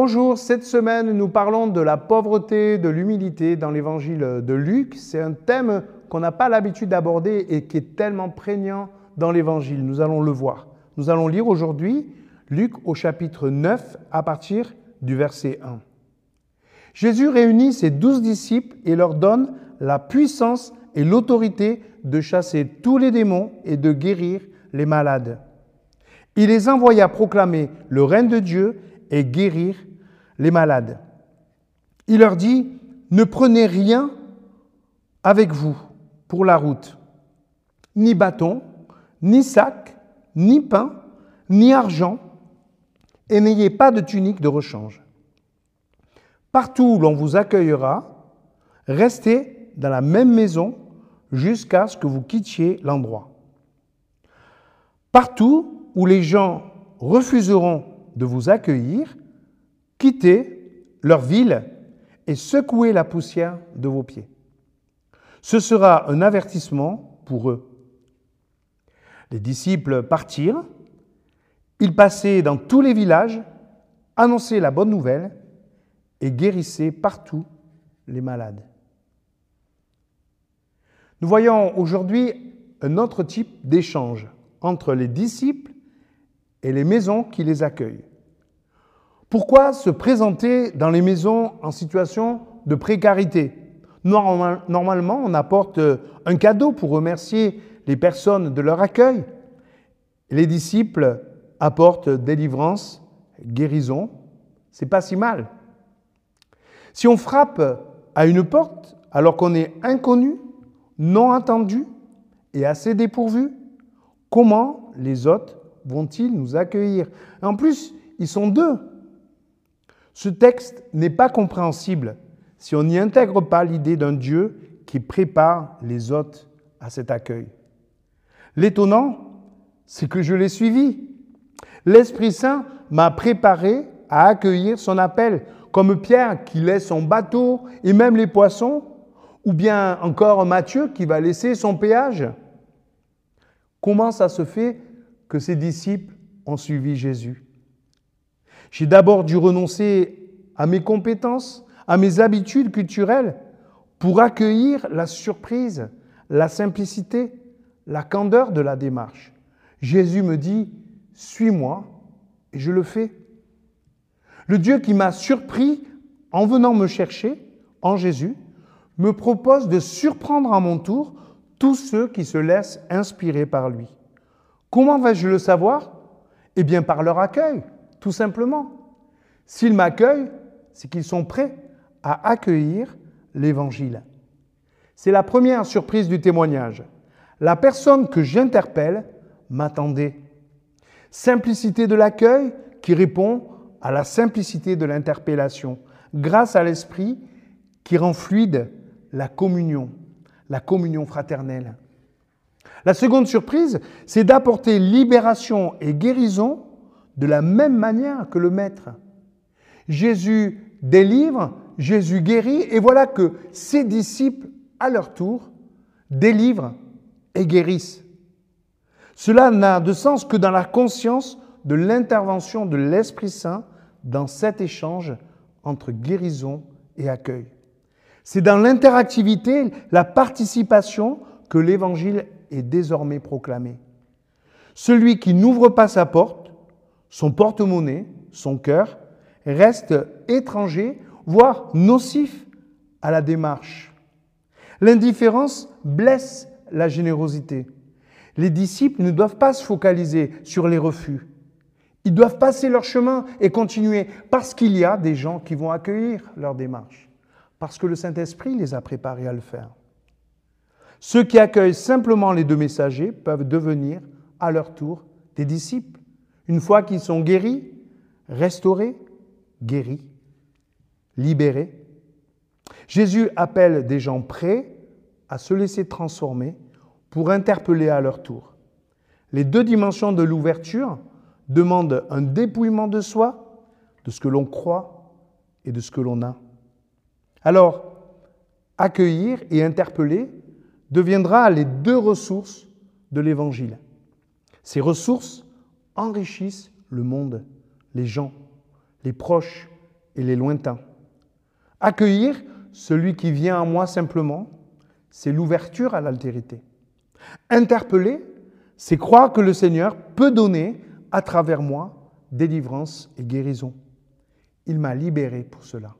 Bonjour, cette semaine nous parlons de la pauvreté, de l'humilité dans l'évangile de Luc. C'est un thème qu'on n'a pas l'habitude d'aborder et qui est tellement prégnant dans l'évangile. Nous allons le voir. Nous allons lire aujourd'hui Luc au chapitre 9 à partir du verset 1. Jésus réunit ses douze disciples et leur donne la puissance et l'autorité de chasser tous les démons et de guérir les malades. Il les envoya proclamer le règne de Dieu et guérir les malades. Il leur dit, ne prenez rien avec vous pour la route, ni bâton, ni sac, ni pain, ni argent, et n'ayez pas de tunique de rechange. Partout où l'on vous accueillera, restez dans la même maison jusqu'à ce que vous quittiez l'endroit. Partout où les gens refuseront de vous accueillir, quittez leur ville et secouez la poussière de vos pieds. Ce sera un avertissement pour eux. Les disciples partirent, ils passaient dans tous les villages, annonçaient la bonne nouvelle et guérissaient partout les malades. Nous voyons aujourd'hui un autre type d'échange entre les disciples et les maisons qui les accueillent. Pourquoi se présenter dans les maisons en situation de précarité? Normalement, on apporte un cadeau pour remercier les personnes de leur accueil. Les disciples apportent délivrance, guérison. C'est pas si mal. Si on frappe à une porte alors qu'on est inconnu, non attendu et assez dépourvu, comment les autres vont-ils nous accueillir? En plus, ils sont deux. Ce texte n'est pas compréhensible si on n'y intègre pas l'idée d'un Dieu qui prépare les hôtes à cet accueil. L'étonnant, c'est que je l'ai suivi. L'Esprit Saint m'a préparé à accueillir son appel, comme Pierre qui laisse son bateau et même les poissons, ou bien encore Matthieu qui va laisser son péage. Comment ça se fait que ses disciples ont suivi Jésus? J'ai d'abord dû renoncer à mes compétences, à mes habitudes culturelles pour accueillir la surprise, la simplicité, la candeur de la démarche. Jésus me dit, suis-moi, et je le fais. Le Dieu qui m'a surpris en venant me chercher, en Jésus, me propose de surprendre à mon tour tous ceux qui se laissent inspirer par lui. Comment vais-je le savoir? Eh bien par leur accueil, tout simplement. S'ils m'accueillent, c'est qu'ils sont prêts à accueillir l'Évangile. C'est la première surprise du témoignage. La personne que j'interpelle m'attendait. Simplicité de l'accueil qui répond à la simplicité de l'interpellation, grâce à l'Esprit qui rend fluide la communion, la communion fraternelle. La seconde surprise, c'est d'apporter libération et guérison de la même manière que le Maître. Jésus délivre, Jésus guérit, et voilà que ses disciples, à leur tour, délivrent et guérissent. Cela n'a de sens que dans la conscience de l'intervention de l'Esprit Saint dans cet échange entre guérison et accueil. C'est dans l'interactivité, la participation que l'Évangile est désormais proclamé. Celui qui n'ouvre pas sa porte, son porte-monnaie, son cœur, reste étranger, voire nocif à la démarche. L'indifférence blesse la générosité. Les disciples ne doivent pas se focaliser sur les refus. Ils doivent passer leur chemin et continuer parce qu'il y a des gens qui vont accueillir leur démarche, parce que le Saint-Esprit les a préparés à le faire. Ceux qui accueillent simplement les deux messagers peuvent devenir à leur tour des disciples. Une fois qu'ils sont guéris, restaurés, guéris, libérés. Jésus appelle des gens prêts à se laisser transformer pour interpeller à leur tour. Les deux dimensions de l'ouverture demandent un dépouillement de soi, de ce que l'on croit et de ce que l'on a. Alors, accueillir et interpeller deviendra les deux ressources de l'Évangile. Ces ressources enrichissent le monde, les gens les proches, et les lointains. Accueillir celui qui vient à moi simplement, c'est l'ouverture à l'altérité. Interpeller, c'est croire que le Seigneur peut donner à travers moi délivrance et guérison. Il m'a libéré pour cela.